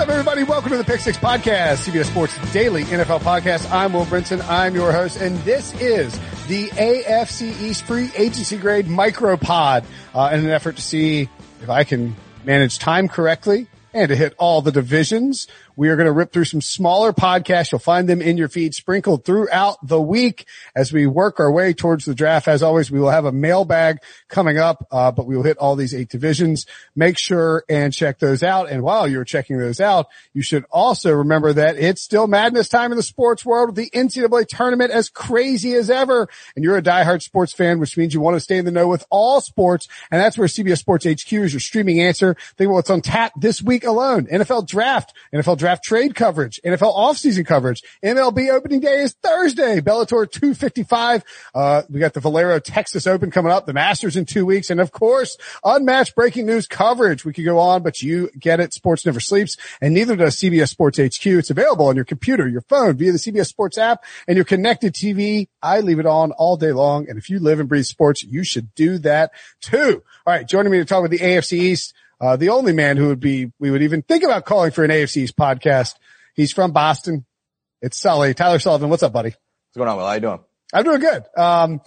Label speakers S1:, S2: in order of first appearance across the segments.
S1: up, everybody? Welcome to the Pick Six Podcast, CBS Sports Daily NFL Podcast. I'm Will Brinson. I'm your host, and this is the AFC East Free Agency Grade Micropod uh, in an effort to see if I can manage time correctly and to hit all the divisions. We are going to rip through some smaller podcasts. You'll find them in your feed sprinkled throughout the week as we work our way towards the draft. As always, we will have a mailbag coming up, uh, but we will hit all these eight divisions. Make sure and check those out. And while you're checking those out, you should also remember that it's still madness time in the sports world. The NCAA tournament as crazy as ever. And you're a diehard sports fan, which means you want to stay in the know with all sports. And that's where CBS Sports HQ is your streaming answer. Think about what's on tap this week alone. NFL draft, NFL draft trade coverage, NFL offseason coverage. MLB opening day is Thursday. Bellator 255. Uh, we got the Valero Texas Open coming up, the Masters in two weeks, and of course, unmatched breaking news coverage. We could go on, but you get it. Sports never sleeps, and neither does CBS Sports HQ. It's available on your computer, your phone, via the CBS Sports app, and your connected TV. I leave it on all day long, and if you live and breathe sports, you should do that too. All right, joining me to talk about the AFC East. Uh, the only man who would be, we would even think about calling for an AFC's podcast. He's from Boston. It's Sully. Tyler Sullivan. What's up, buddy?
S2: What's going on, Will? How you doing?
S1: I'm doing good. Um,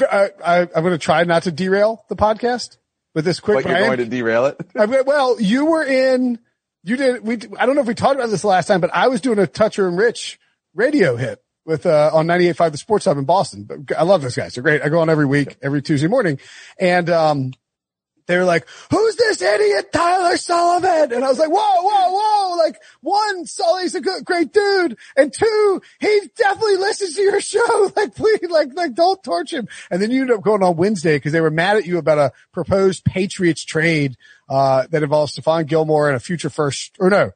S1: I, I, am going to try not to derail the podcast with this quick.
S2: But you're going to derail it?
S1: I, well, you were in, you did, we, I don't know if we talked about this last time, but I was doing a Toucher and Rich radio hit with, uh, on 98.5 The Sports Hub in Boston. I love those guys. They're great. I go on every week, every Tuesday morning. And, um, they were like, who's this idiot Tyler Sullivan? And I was like, whoa, whoa, whoa. Like one, Sully's a good, great dude. And two, he definitely listens to your show. Like please, like, like don't torch him. And then you ended up going on Wednesday because they were mad at you about a proposed Patriots trade, uh, that involves Stephon Gilmore and a future first, or no,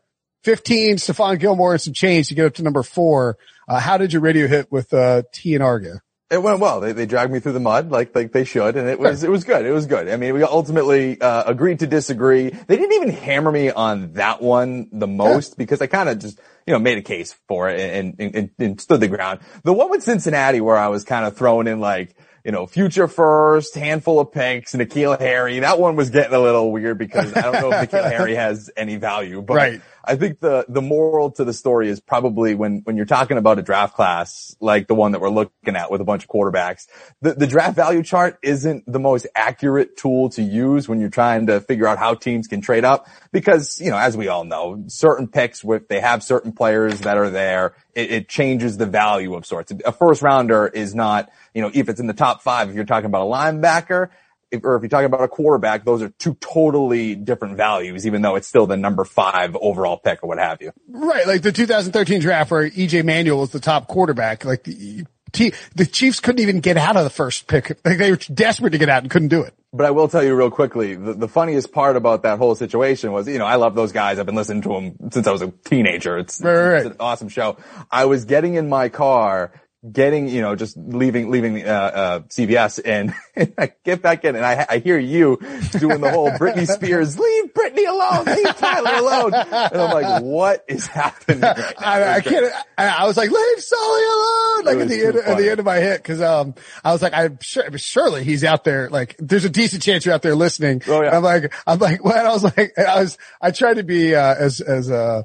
S1: 15, Stephon Gilmore and some change to get up to number four. Uh, how did your radio hit with, uh, T and Arga?
S2: It went well. They, they dragged me through the mud like, like they should. And it was, it was good. It was good. I mean, we ultimately, uh, agreed to disagree. They didn't even hammer me on that one the most because I kind of just, you know, made a case for it and, and, and, stood the ground. The one with Cincinnati where I was kind of throwing in like, you know, future first, handful of picks, N'Keal Harry. That one was getting a little weird because I don't know if N'Keal Harry has any value, but
S1: right.
S2: I think the, the moral to the story is probably when, when you're talking about a draft class like the one that we're looking at with a bunch of quarterbacks, the, the draft value chart isn't the most accurate tool to use when you're trying to figure out how teams can trade up because, you know, as we all know, certain picks with, they have certain players that are there, it, it changes the value of sorts. A first rounder is not, you know, if it's in the top five, if you're talking about a linebacker, if, or if you're talking about a quarterback, those are two totally different values, even though it's still the number five overall pick or what have you.
S1: Right. Like the 2013 draft where EJ Manuel was the top quarterback. Like the, the Chiefs couldn't even get out of the first pick. Like they were desperate to get out and couldn't do it.
S2: But I will tell you real quickly, the, the funniest part about that whole situation was, you know, I love those guys. I've been listening to them since I was a teenager. It's,
S1: right, right.
S2: it's an awesome show. I was getting in my car getting, you know, just leaving, leaving, uh, uh, CBS and, and, I get back in and I, I hear you doing the whole Britney Spears, leave Britney alone, leave Tyler alone. And I'm like, what is happening? Right
S1: I, I, can't, I, I, was like, leave Sully alone. Like at the end, at the end of my hit. Cause, um, I was like, I'm sure, surely he's out there. Like there's a decent chance you're out there listening.
S2: Oh, yeah.
S1: I'm like, I'm like, well, I was like, I was, I tried to be, uh, as, as, uh,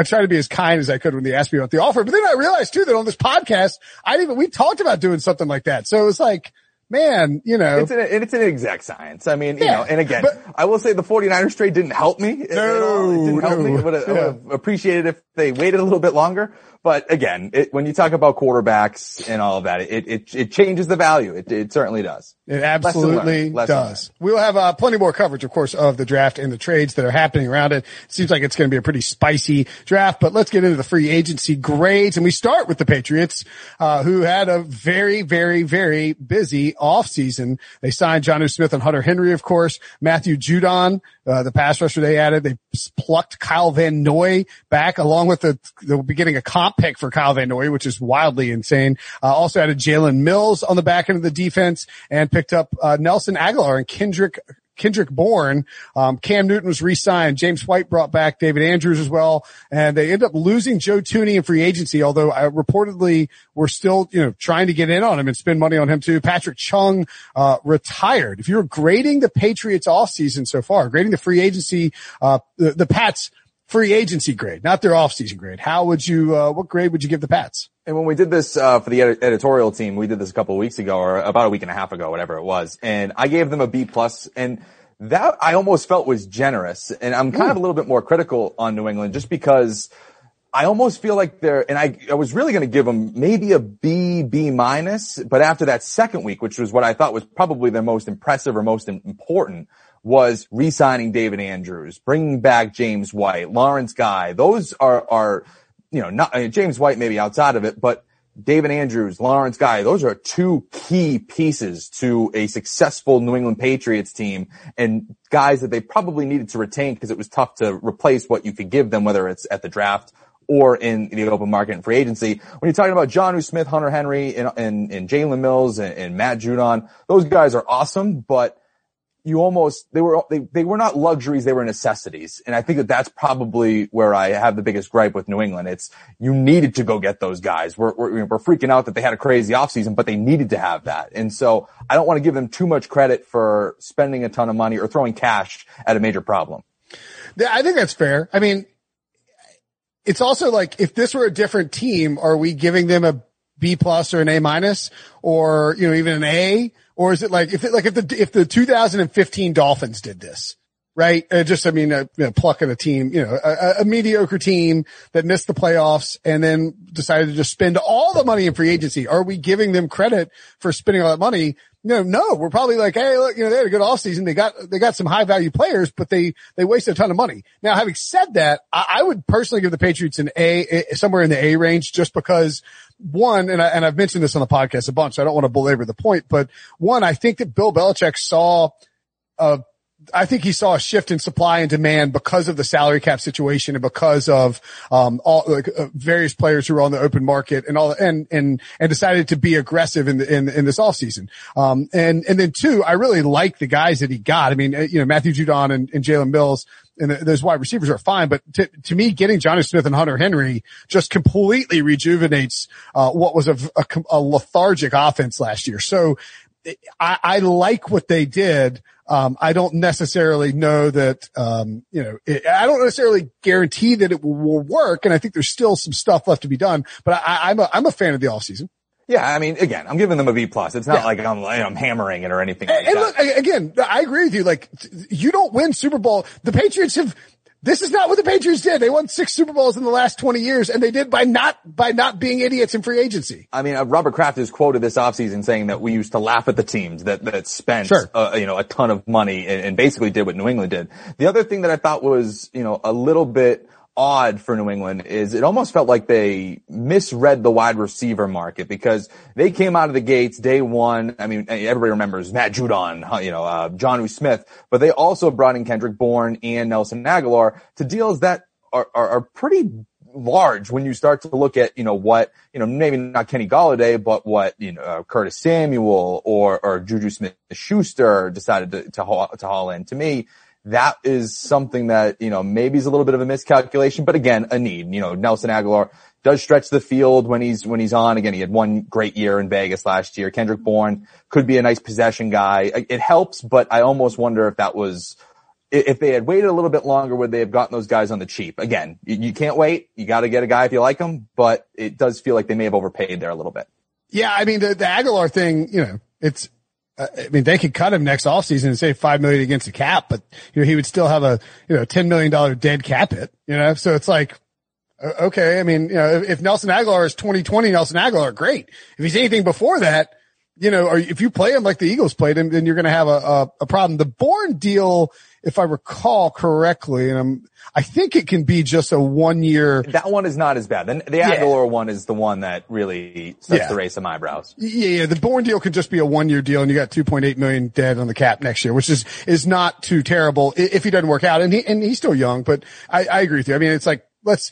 S1: I tried to be as kind as I could when they asked me about the offer. But then I realized too that on this podcast, I even, we talked about doing something like that. So it was like, man, you know.
S2: It's an, it's an exact science. I mean, you know, and again, but, I will say the 49ers trade didn't help me.
S1: No,
S2: it didn't help
S1: no.
S2: me. I would have, yeah. appreciated if they waited a little bit longer. But again, it, when you talk about quarterbacks and all of that, it, it, it changes the value. It, it certainly does.
S1: It absolutely does. We'll have uh, plenty more coverage, of course, of the draft and the trades that are happening around it. seems like it's going to be a pretty spicy draft, but let's get into the free agency grades. And we start with the Patriots, uh, who had a very, very, very busy offseason. They signed Jonnu Smith and Hunter Henry, of course, Matthew Judon, uh, the pass rusher they added. They plucked Kyle Van Noy back along with the, they'll be getting a comp pick for Kyle Van Noy, which is wildly insane. Uh, also added Jalen Mills on the back end of the defense and picked up, uh, Nelson Agholor and Kendrick Kendrick Bourne. Um, Cam Newton was re-signed. James White brought back David Andrews as well. And they end up losing Joe Thuney in free agency, although I reportedly we're still, you know, trying to get in on him and spend money on him too. Patrick Chung, uh, retired. If you're grading the Patriots offseason so far, grading the free agency, uh, the, the Pats free agency grade, not their offseason grade, how would you, uh, what grade would you give the Pats?
S2: And when we did this uh, for the ed- editorial team, we did this a couple weeks ago, or about a week and a half ago, whatever it was. And I gave them a B plus, and that I almost felt was generous. And I'm kind of a little bit more critical on New England, just because I almost feel like they're, and I, I was really going to give them maybe a B, B minus, but after that second week, which was what I thought was probably their most impressive or most important, was re-signing David Andrews, bringing back James White, Lawrence Guy. Those are, are you know, not, I mean, James White maybe outside of it, but David Andrews, Lawrence Guy, those are two key pieces to a successful New England Patriots team and guys that they probably needed to retain because it was tough to replace what you could give them, whether it's at the draft or in the open market and free agency. When you're talking about Jonnu Smith, Hunter Henry, and, and, and Jalen Mills and, and Matt Judon, those guys are awesome, but you almost they were they, they were not luxuries they were necessities. And i think that that's probably where i have the biggest gripe with new england. It's you needed to go get those guys. We're, we're, we're freaking out that they had a crazy offseason but they needed to have that. And so i don't want to give them too much credit for spending a ton of money or throwing cash at a major problem.
S1: I think that's fair. I mean it's also like if this were a different team are we giving them a b plus or an a minus or you know even an a or is it like if it, like if the if the 2015 Dolphins did this, right? Uh, just I mean, uh, you know, plucking a team, you know, a, a, mediocre team that missed the playoffs and then decided to just spend all the money in free agency. Are we giving them credit for spending all that money? No, no, we're probably like, hey, look, you know, they had a good offseason. They got, they got some high value players, but they, they wasted a ton of money. Now, having said that, I, I would personally give the Patriots an A, somewhere in the A range just because one, and I, and I've mentioned this on the podcast a bunch, so I don't want to belabor the point, but one, I think that Bill Belichick saw a I think he saw a shift in supply and demand because of the salary cap situation and because of um, all like, uh, various players who were on the open market and all and and and decided to be aggressive in the, in in this off season. Um, and and then two, I really like the guys that he got. I mean, uh, you know, Matthew Judon and, and Jalen Mills and those wide receivers are fine, but to, to me, getting Jonnu Smith and Hunter Henry just completely rejuvenates uh, what was a, a, a lethargic offense last year. So I, I like what they did. Um, I don't necessarily know that, um, you know, it, I don't necessarily guarantee that it will, will, work. And I think there's still some stuff left to be done, but I, am a, I'm a fan of the off season.
S2: Yeah, I mean, again, I'm giving them a B plus. It's not yeah. like I'm, I'm hammering it or anything.
S1: And,
S2: like
S1: and look, again, I agree with you. Like, you don't win Super Bowl. The Patriots have this is not what the Patriots did. They won six Super Bowls in the last 20 years and they did by not, by not being idiots in free agency.
S2: I mean, uh, Robert Kraft has quoted this offseason saying that we used to laugh at the teams that, that spent, sure. uh, you know, a ton of money and, and basically did what New England did. The other thing that I thought was, you know, a little bit, odd for New England is it almost felt like they misread the wide receiver market because they came out of the gates day one. I mean, everybody remembers Matt Judon, you know, uh, Jonnu Smith, but they also brought in Kendrick Bourne and Nelson Agholor to deals that are, are, are pretty large when you start to look at, you know, what, you know, maybe not Kenny Golladay, but what, you know, uh, Curtis Samuel or, or Juju Smith Schuster decided to, to haul, to haul in. To me, that is something that, you know, maybe is a little bit of a miscalculation, but again, a need. You know, Nelson Agholor does stretch the field when he's, when he's on. Again, he had one great year in Vegas last year. Kendrick Bourne could be a nice possession guy. It helps, but I almost wonder if that was, if they had waited a little bit longer, would they have gotten those guys on the cheap? Again, you can't wait. You got to get a guy if you like him, but it does feel like they may have overpaid there a little bit.
S1: Yeah. I mean, the, the Agholor thing, you know, it's, I mean, they could cut him next offseason and save five million against the cap, but you know, he would still have a, you know, $10 million dead cap hit, you know? So it's like, Okay. I mean, you know, if, Nelson Agholor is 2020 Nelson Agholor, great. If he's anything before that, you know, or if you play him like the Eagles played him, then you're going to have a, a, a, problem. The Bourne deal, if I recall correctly, and I'm, I think it can be just a one year.
S2: That one is not as bad. The, the yeah. Agholor one is the one that really starts yeah. to raise some eyebrows.
S1: Yeah, yeah. The Bourne deal could just be a one year deal and you got 2.8 million dead on the cap next year, which is, is not too terrible if he doesn't work out. And he, and he's still young, but I, I agree with you. I mean, it's like, let's,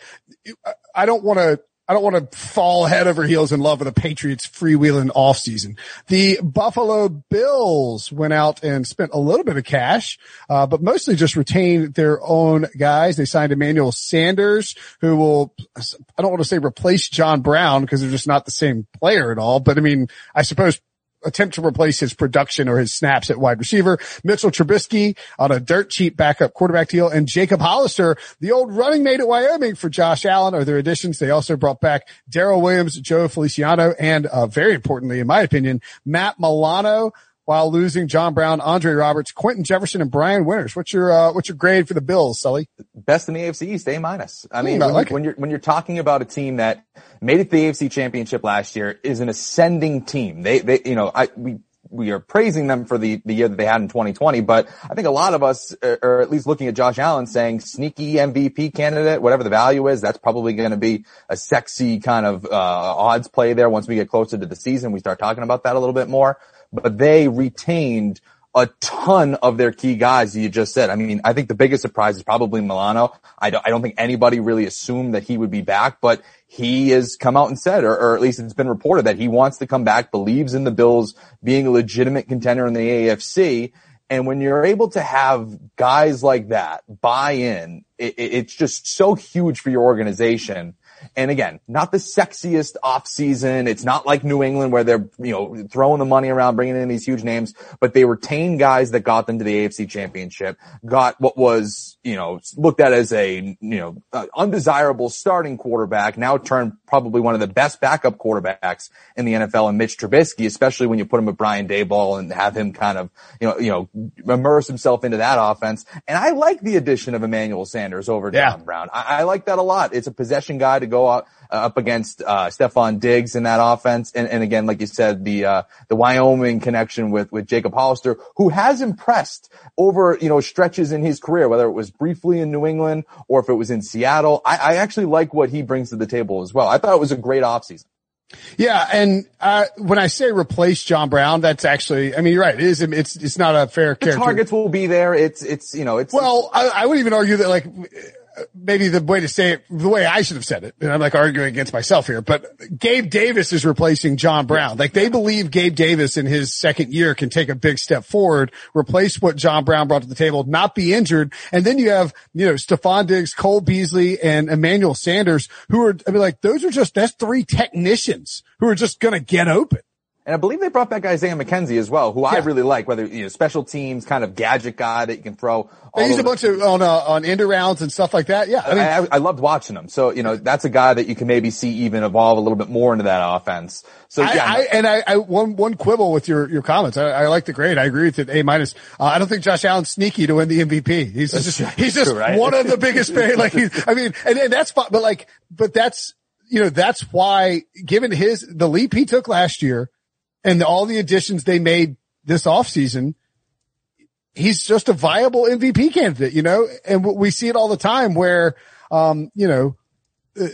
S1: I don't want to, I don't want to fall head over heels in love with the Patriots freewheeling off season. The Buffalo Bills went out and spent a little bit of cash, uh, but mostly just retained their own guys. They signed Emmanuel Sanders, who will, I don't want to say replace John Brown because they're just not the same player at all. But I mean, I suppose attempt to replace his production or his snaps at wide receiver. Mitchell Trubisky on a dirt cheap backup quarterback deal and Jacob Hollister, the old running mate at Wyoming for Josh Allen are their additions. They also brought back Daryl Williams, Jon Feliciano, and uh, very importantly, in my opinion, Matt Milano while losing John Brown, Andre Roberts, Quinton Jefferson, and Brian Winters. What's your uh, what's your grade for the Bills, Sully?
S2: Best in the AFC East, A minus. I mean, when, like you, when, you're when you're talking about a team that made it to the AFC Championship last year, is an ascending team. They they you know I we we are praising them for the, the year that they had in 2020, but I think a lot of us are at least looking at Josh Allen saying sneaky MVP candidate, whatever the value is, that's probably going to be a sexy kind of, uh, odds play there once we get closer to the season. We start talking about that a little bit more but they retained a ton of their key guys you just said. I mean, I think the biggest surprise is probably Milano. I don't, I don't think anybody really assumed that he would be back, but he has come out and said, or, or at least it's been reported that he wants to come back, believes in the Bills being a legitimate contender in the AFC. And when you're able to have guys like that buy in, it, it's just so huge for your organization and again, not the sexiest off season. It's not like New England where they're, you know, throwing the money around, bringing in these huge names, but they retained guys that got them to the AFC championship, got what was, you know, looked at as a, you know, uh, undesirable starting quarterback, now turned probably one of the best backup quarterbacks in the NFL and Mitch Trubisky, especially when you put him with Brian Daboll and have him kind of, you know, you know, immerse himself into that offense. And I like the addition of Emmanuel Sanders over yeah. John Brown. I, I like that a lot. It's a possession guy to go out, uh, up against uh, Stefon Diggs in that offense, and, and again, like you said, the uh, the Wyoming connection with with Jacob Hollister, who has impressed over you know stretches in his career, whether it was briefly in New England or if it was in Seattle. I, I actually like what he brings to the table as well. I thought it was a great offseason.
S1: Yeah, and uh, when I say replace John Brown, that's actually, I mean, you're right. It is. It's it's not a fair. The
S2: targets will be there. It's it's you know it's.
S1: Well, I, I would even argue that like maybe the way to say it, the way I should have said it, and I'm like arguing against myself here, but Gabe Davis is replacing John Brown. Like they believe Gabe Davis in his second year can take a big step forward, replace what John Brown brought to the table, not be injured. And then you have, you know, Stefon Diggs, Cole Beasley, and Emmanuel Sanders, who are, I mean, like those are just, that's three technicians who are just going to get open.
S2: And I believe they brought back Isaiah McKenzie as well, who yeah. I really like, whether, you know, special teams kind of gadget guy that you can throw.
S1: They use a bunch of, on, uh, on end rounds and stuff like that. Yeah.
S2: I mean, I, I, loved watching him. So, you know, that's a guy that you can maybe see even evolve a little bit more into that offense. So yeah.
S1: I, and I, I, one, one quibble with your, your comments. I, I like the grade. I agree with it. A minus. Uh, I don't think Josh Allen's sneaky to win the MVP. He's that's just, he's just true, right? one of the biggest, like he's, I mean, and, and that's fine, but like, but that's, you know, that's why given his, the leap he took last year, and all the additions they made this offseason, he's just a viable MVP candidate, you know, and we see it all the time where, um, you know, uh,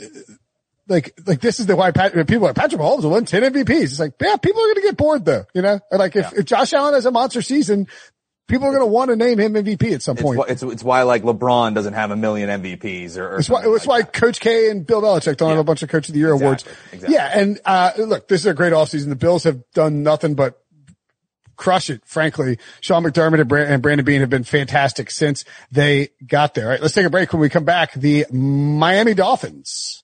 S1: like, like this is the why Pat, people are Patrick Mahomes will win 10 MVPs. It's like, yeah, people are going to get bored though, you know, like if, yeah. if Josh Allen has a monster season, people are going to want to name him MVP at some point.
S2: It's, it's, it's, why like LeBron doesn't have a million MVPs or, or
S1: it's why, it's like why Coach K and Bill Belichick don't yeah. have a bunch of Coach of the Year exactly. awards. Exactly. Yeah. And, uh, look, this is a great offseason. The Bills have done nothing but crush it. Frankly, Sean McDermott and Brandon Beane have been fantastic since they got there. All right. Let's take a break. When we come back, the Miami Dolphins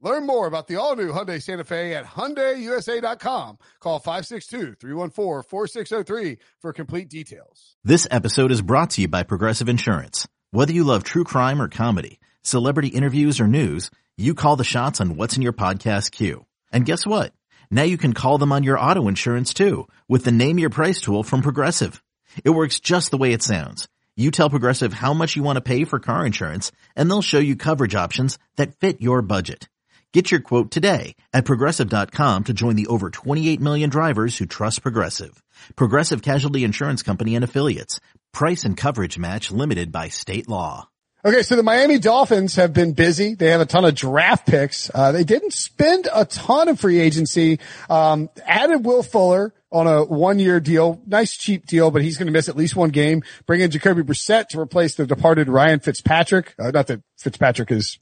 S1: Learn more about the all-new Hyundai Santa Fe at HyundaiUSA.com. Call 562-314-4603 for complete details.
S3: This episode is brought to you by Progressive Insurance. Whether you love true crime or comedy, celebrity interviews or news, you call the shots on what's in your podcast queue. And guess what? Now you can call them on your auto insurance too with the Name Your Price tool from Progressive. It works just the way it sounds. You tell Progressive how much you want to pay for car insurance and they'll show you coverage options that fit your budget. Get your quote today at progressive.com to join the over 28 million drivers who trust Progressive. Progressive Casualty Insurance Company and Affiliates. Price and coverage match limited by state law.
S1: Okay, so the Miami Dolphins have been busy. They have a ton of draft picks. Uh, they didn't spend a ton of free agency. Um, added Will Fuller on a one-year deal, nice cheap deal, but he's going to miss at least one game. Bring in Jacoby Brissett to replace the departed Ryan Fitzpatrick. Uh, not that Fitzpatrick is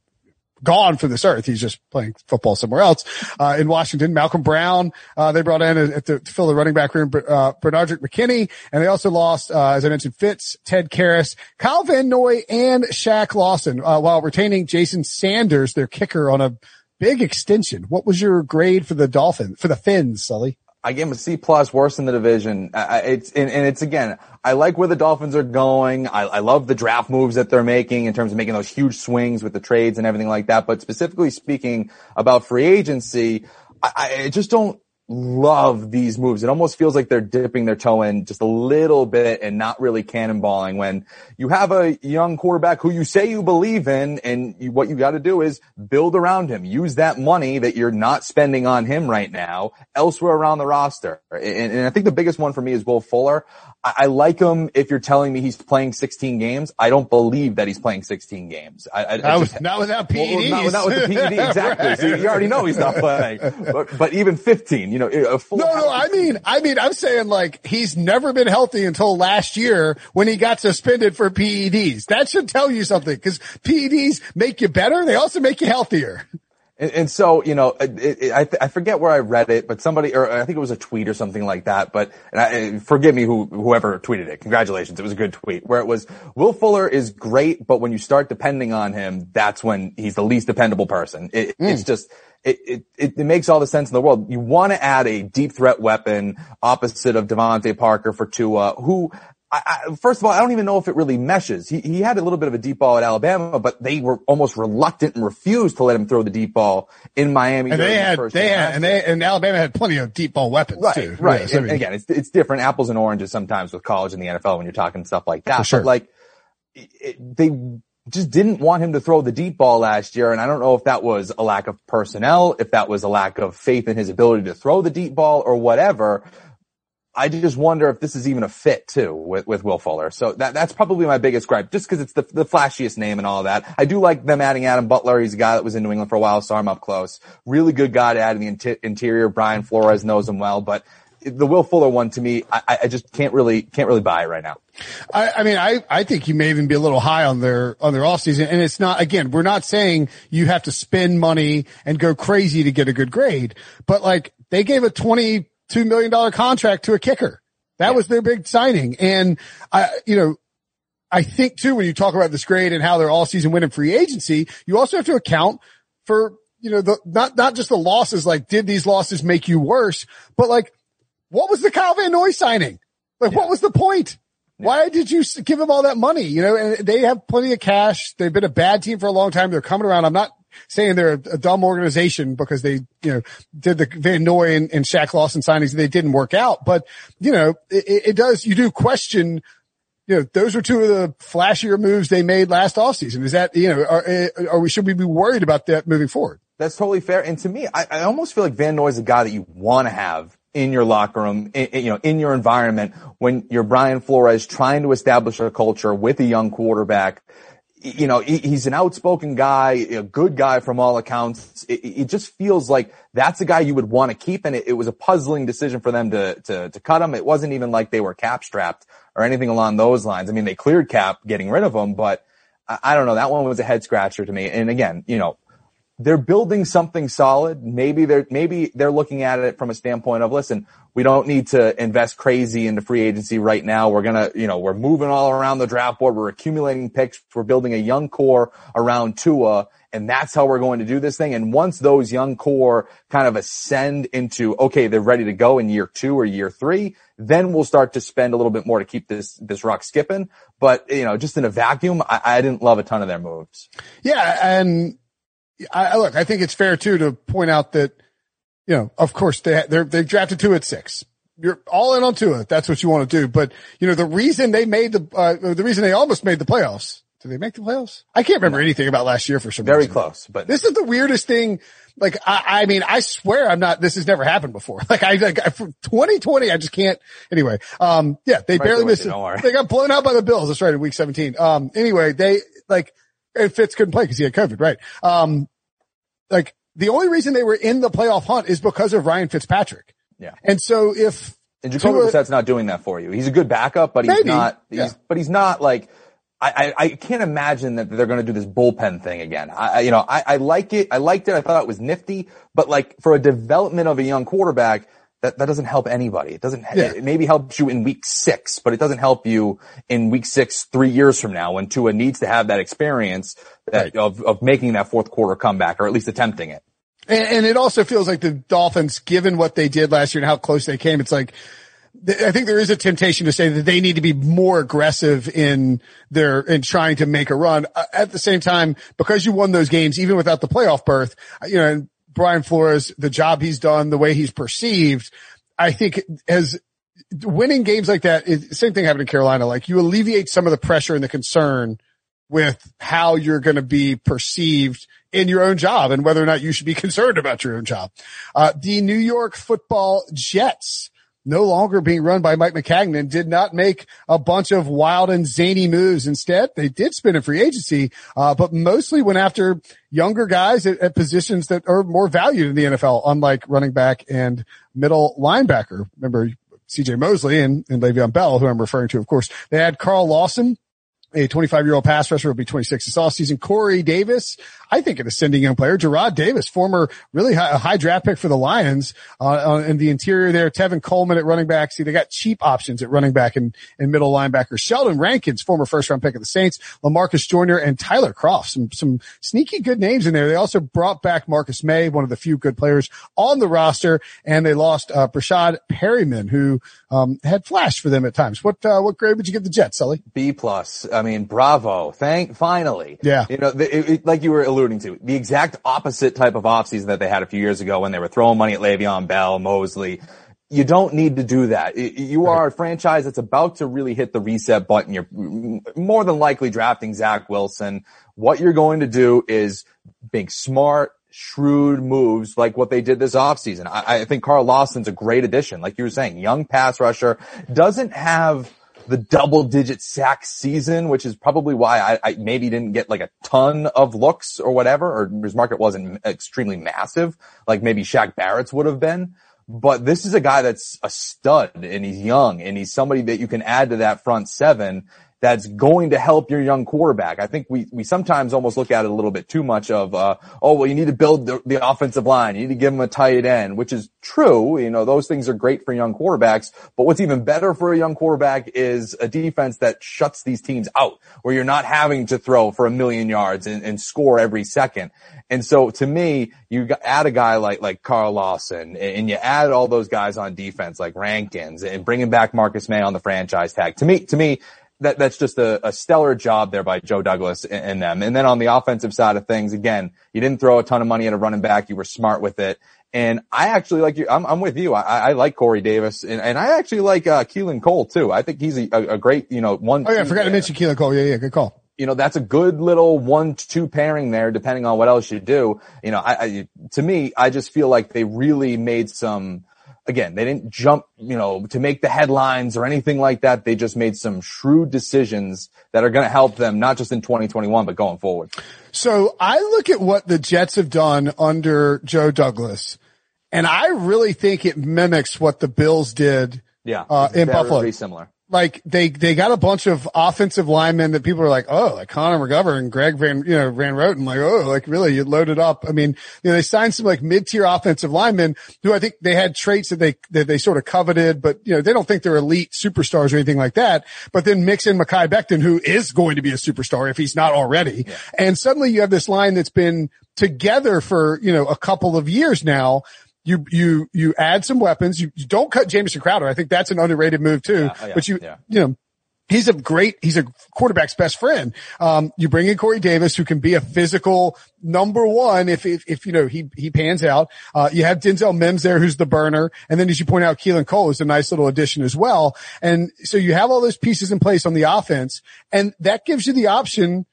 S1: gone from this earth. He's just playing football somewhere else. Uh, in Washington, Malcolm Brown, uh, they brought in to fill the running back room, uh, Benardrick McKinney, and they also lost, uh, as I mentioned, Fitz, Ted Karras, Kyle Van Noy, and Shaq Lawson, uh, while retaining Jason Sanders, their kicker on a big extension. What was your grade for the Dolphins, for the Fins, Sully?
S2: I gave him a C plus, worse in the division. I, it's and, and, it's again, I like where the Dolphins are going. I, I, love the draft moves that they're making in terms of making those huge swings with the trades and everything like that. But specifically speaking about free agency, I, I just don't love these moves. It almost feels like they're dipping their toe in just a little bit and not really cannonballing when you have a young quarterback who you say you believe in and you, what you got to do is build around him. Use that money that you're not spending on him right now elsewhere around the roster. And, and I think the biggest one for me is Will Fuller. I, I, like him if you're telling me he's playing 16 games. I don't believe that he's playing 16 games. I, I,
S1: not, just, not without PEDs.
S2: Well, not, not with the PED, exactly. right. so you already know he's not playing. But, but even 15, you know, a full.
S1: No, no, I mean, I mean, I'm saying like he's never been healthy until last year when he got suspended for PEDs. That should tell you something because PEDs make you better. They also make you healthier.
S2: And, and so, you know, it, it, I, I forget where I read it, but somebody, or I think it was a tweet or something like that, but I, forgive me who, whoever tweeted it. Congratulations. It was a good tweet where it was, Will Fuller is great, but when you start depending on him, that's when he's the least dependable person. It, mm. It's just, it, it, it, makes all the sense in the world. You want to add a deep threat weapon opposite of DeVante Parker for Tua, who I, I, first of all, I don't even know if it really meshes. He, he had a little bit of a deep ball at Alabama, but they were almost reluctant and refused to let him throw the deep ball in Miami.
S1: And they had, the they had, and they, and Alabama had plenty of deep ball weapons
S2: right,
S1: too.
S2: Right. Yeah, so and, I mean, again, it's, it's different apples and oranges sometimes with college and the NFL when you're talking stuff like that.
S1: Sure.
S2: But like, it, they just didn't want him to throw the deep ball last year. And I don't know if that was a lack of personnel, if that was a lack of faith in his ability to throw the deep ball or whatever. I just wonder if this is even a fit too with, with Will Fuller. So that, that's probably my biggest gripe, just because it's the, the flashiest name and all that. I do like them adding Adam Butler. He's a guy that was in New England for a while, saw him up close. Really good guy to add in the interior. Brian Flores knows him well, but the Will Fuller one to me, I, I just can't really, can't really buy it right now.
S1: I, I mean, I, I think you may even be a little high on their, on their off season. And it's not, again, we're not saying you have to spend money and go crazy to get a good grade, but like they gave a 20, two million dollar contract to a kicker. That yeah. was their big signing. And I, you know, I think too, when you talk about this grade and how they're all season winning free agency, you also have to account for, you know, the, not, not just the losses, like did these losses make you worse, but like, what was the Kyle Van Noy signing? Like, yeah. what was the point? Yeah. Why did you give him all that money? You know, and they have plenty of cash. They've been a bad team for a long time. They're coming around. I'm not saying they're a, dumb organization because they, you know, did the Van Noy and, and Shaq Lawson signings. They didn't work out, but you know, it, it does, you do question you know, those were two of the flashier moves they made last offseason. Is that, you know, are, eh, are we, should we be worried about that moving forward?
S2: That's totally fair. And to me, I, I almost feel like Van Noy is a guy that you want to have in your locker room, in, you know, in your environment when you're Brian Flores trying to establish a culture with a young quarterback. You know, he's an outspoken guy, a good guy from all accounts. It, just feels like that's a guy you would want to keep. And it, was a puzzling decision for them to, to, to cut him. It wasn't even like they were cap strapped or anything along those lines. I mean, they cleared cap getting rid of him, but I don't know. That one was a head scratcher to me. And again, you know, they're building something solid. Maybe they're, maybe they're looking at it from a standpoint of, listen, we don't need to invest crazy into free agency right now. We're to, you know, we're moving all around the draft board. We're accumulating picks. We're building a young core around Tua. And that's how we're going to do this thing. And once those young core kind of ascend into, okay, they're ready to go in year two or year three, then we'll start to spend a little bit more to keep this, this rock skipping. But, you know, just in a vacuum, I, I didn't love a ton of their moves.
S1: Yeah. And I, look, I think it's fair too to point out that, you know, of course they, they're, they've drafted two at six. You're all in on Tua. That's what you want to do. But, you know, the reason they made the, uh, the reason they almost made the playoffs, did they make the playoffs? I can't remember anything about last year for some
S2: Very
S1: reason.
S2: close, but
S1: this is the weirdest thing. Like, I, I mean, I swear I'm not, this has never happened before. Like I, like for 2020, I just can't. Anyway, um, yeah, they
S2: Right
S1: barely missed it. They got blown out by the Bills. That's right in week 17. Um, anyway, they like, and Fitz couldn't play because he had COVID, right? Um, like the only reason they were in the playoff hunt is because of Ryan Fitzpatrick.
S2: Yeah.
S1: And so if
S2: And Jacoby Brissett's not doing that for you. He's a good backup, but he's
S1: Maybe,
S2: not, he's,
S1: yeah.
S2: but he's not like, I, I, I can't imagine that they're going to do this bullpen thing again. I, I you know, I, I like it. I liked it. I thought it was nifty, but like for a development of a young quarterback, that, that doesn't help anybody. It doesn't,
S1: Yeah.
S2: it maybe helps you in week six, but it doesn't help you in week six, three years from now when Tua needs to have that experience that,
S1: Right.
S2: of, of making that fourth quarter comeback or at least attempting it.
S1: And, and it also feels like the Dolphins, given what they did last year and how close they came, it's like, I think there is a temptation to say that they need to be more aggressive in their, in trying to make a run. Uh, At the same time, because you won those games, even without the playoff berth, uh, you know, Brian Flores, the job he's done, the way he's perceived, I think has winning games like that is same thing happened in Carolina. Like you alleviate some of the pressure and the concern with how you're going to be perceived in your own job and whether or not you should be concerned about your own job. Uh, the New York football Jets no longer being run by Mike Maccagnan did not make a bunch of wild and zany moves. Instead, they did spin in free agency, uh, but mostly went after younger guys at, at positions that are more valued in the NFL, unlike running back and middle linebacker. Remember CJ Mosley and, and Le'Veon Bell, who I'm referring to, of course. They had Carl Lawson, a 25 year old pass rusher will be 26 this offseason. Corey Davis, I think an ascending young player. Jarrad Davis, former really high, high draft pick for the Lions, uh, uh, in the interior there. Tevin Coleman at running back. See, they got cheap options at running back and, and middle linebacker. Sheldon Rankins, former first round pick of the Saints. Lamarcus Joyner and Tyler Kroft. Some, some sneaky good names in there. They also brought back Marcus Maye, one of the few good players on the roster. And they lost, uh, Perryman, who, um, had flashed for them at times. What, uh, what grade would you give the Jets, Sully?
S2: B plus. Mean, bravo. Thank, finally.
S1: Yeah.
S2: You know, the, it, it- like you were alluding to, the exact opposite type of offseason that they had a few years ago when they were throwing money at Le'Veon Bell, Mosley. You don't need to do that. You are a franchise that's about to really hit the reset button. You're more than likely drafting Zach Wilson. What you're going to do is make smart, shrewd moves like what they did this offseason. I, I think Carl Lawson's a great addition. Like you were saying, young pass rusher doesn't have the double digit sack season, which is probably why I, I maybe didn't get like a ton of looks or whatever, or his market wasn't extremely massive, like maybe Shaq Barrett's would have been. But this is a guy that's a stud and he's young and he's somebody that you can add to that front seven that's going to help your young quarterback. I think we, we sometimes almost look at it a little bit too much of, uh, oh, well, you need to build the, the offensive line. You need to give him a tight end, which is true. You know, those things are great for young quarterbacks, but what's even better for a young quarterback is a defense that shuts these teams out where you're not having to throw for a million yards and, and score every second. And so to me, you add a guy like, like Carl Lawson and you add all those guys on defense like Rankins and bringing back Marcus Maye on the franchise tag. To me, to me, that, that's just a, a stellar job there by Joe Douglas and, and them. And then on the offensive side of things, again, you didn't throw a ton of money at a running back. You were smart with it. And I actually like you. I'm, I'm with you. I, I like Corey Davis and, and I actually like, uh, Keelan Cole too. I think he's a, a great, you know, one.
S1: Oh yeah, I forgot to mention Keelan Cole. Yeah, yeah, good call.
S2: You know, that's a good little one two pairing there, depending on what else you do. You know, I, I to me, I just feel like they really made some, again, they didn't jump, you know, to make the headlines or anything like that. They just made some shrewd decisions that are going to help them, not just in 2021, but going forward.
S1: So I look at what the Jets have done under Joe Douglas, and I really think it mimics what the Bills did
S2: Yeah.
S1: Uh, in Buffalo.
S2: Very similar.
S1: Like they they got a bunch of offensive linemen that people are like, oh, like Connor McGovern and Greg Van, you know, Van Roten, like, oh, like really, you loaded up. I mean, you know, they signed some like mid tier offensive linemen who I think they had traits that they that they sort of coveted, but you know, they don't think they're elite superstars or anything like that. But then mix in Mekhi Becton, who is going to be a superstar if he's not already, and suddenly you have this line that's been together for you know a couple of years now. You, you, you add some weapons. You, you don't cut Jamison Crowder. I think that's an underrated move too.
S2: Yeah, oh, yeah,
S1: but you,
S2: yeah.
S1: you know, he's a great, he's a quarterback's best friend. Um, you bring in Corey Davis, who can be a physical number one if, if, if you know, he, he pans out. Uh, you have Denzel Mims there, who's the burner. And then as you point out, Keelan Cole is a nice little addition as well. And so you have all those pieces in place on the offense and that gives you the option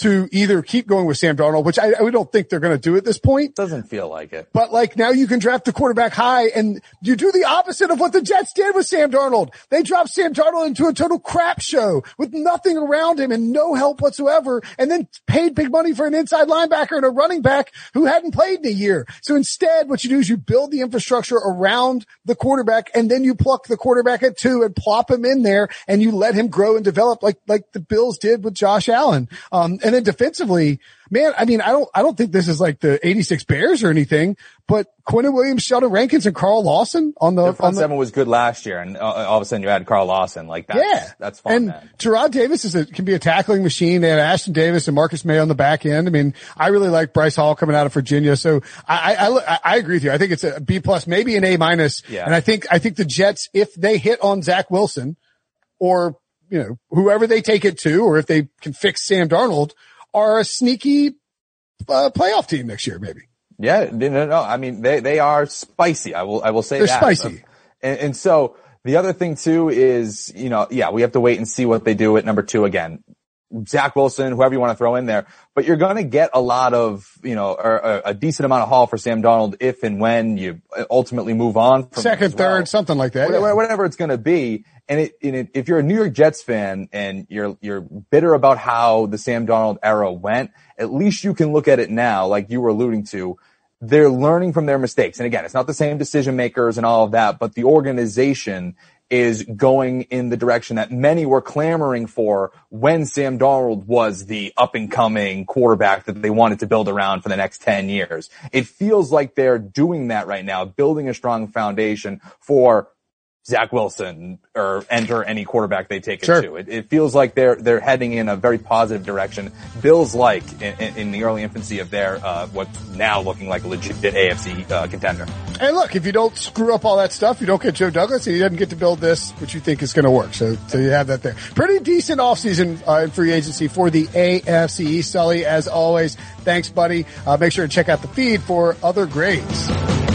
S1: to either keep going with Sam Darnold, which I, I don't think they're going to do at this point.
S2: Doesn't feel like it.
S1: But like now you can draft the quarterback high and you do the opposite of what the Jets did with Sam Darnold. They dropped Sam Darnold into a total crap show with nothing around him and no help whatsoever and then paid big money for an inside linebacker and a running back who hadn't played in a year. So instead what you do is you build the infrastructure around the quarterback and then you pluck the quarterback at two and plop him in there and you let him grow and develop like, like the Bills did with Josh Allen. Um, and then defensively, man, I mean, I don't, I don't think this is like the 86 Bears or anything, but Quinnen Williams, Sheldon Rankins and Carl Lawson on the,
S2: The
S1: on
S2: front
S1: the,
S2: seven was good last year, and uh, all of a sudden you add Carl Lawson. Like that's,
S1: yeah,
S2: that's fun.
S1: And
S2: man.
S1: Jarrad Davis is a, can be a tackling machine. They have Ashtyn Davis and Marcus Maye on the back end. I mean, I really like Bryce Hall coming out of Virginia. So I, I, I, I agree with you. I think it's a B plus, maybe an A minus.
S2: Yeah.
S1: And I think, I think the Jets, if they hit on Zach Wilson or, you know, whoever they take it to, or if they can fix Sam Darnold are a sneaky uh, playoff team next year, maybe.
S2: Yeah, no, no, no. I mean, they, they are spicy. I will, I will say
S1: They're
S2: that.
S1: spicy.
S2: And, and so the other thing too is, you know, yeah, we have to wait and see what they do at number two again. Zach Wilson, whoever you want to throw in there, but you're going to get a lot of, you know, or a, a decent amount of haul for Sam Darnold if and when you ultimately move on from
S1: Second,
S2: well
S1: third, something like that.
S2: whatever,
S1: Yeah.
S2: whatever it's going to be. And it, and it, if you're a New York Jets fan and you're, you're bitter about how the Sam Darnold era went, at least you can look at it now, like you were alluding to. They're learning from their mistakes. And again, it's not the same decision makers and all of that, but the organization is going in the direction that many were clamoring for when Sam Darnold was the up and coming quarterback that they wanted to build around for the next 10 years. It feels like they're doing that right now, building a strong foundation for Zach Wilson or enter any quarterback they take it to. It, it feels like they're they're heading in a very positive direction. Bills like in, in, in the early infancy of their uh, what's now looking like a legit AFC uh, contender.
S1: And look, if you don't screw up all that stuff, you don't get Joe Douglas, and he doesn't get to build this, which you think is going to work. So, so you have that there. Pretty decent offseason uh, in free agency for the AFC East. Sully, as always, thanks, buddy. Uh, make sure to check out the feed for other grades.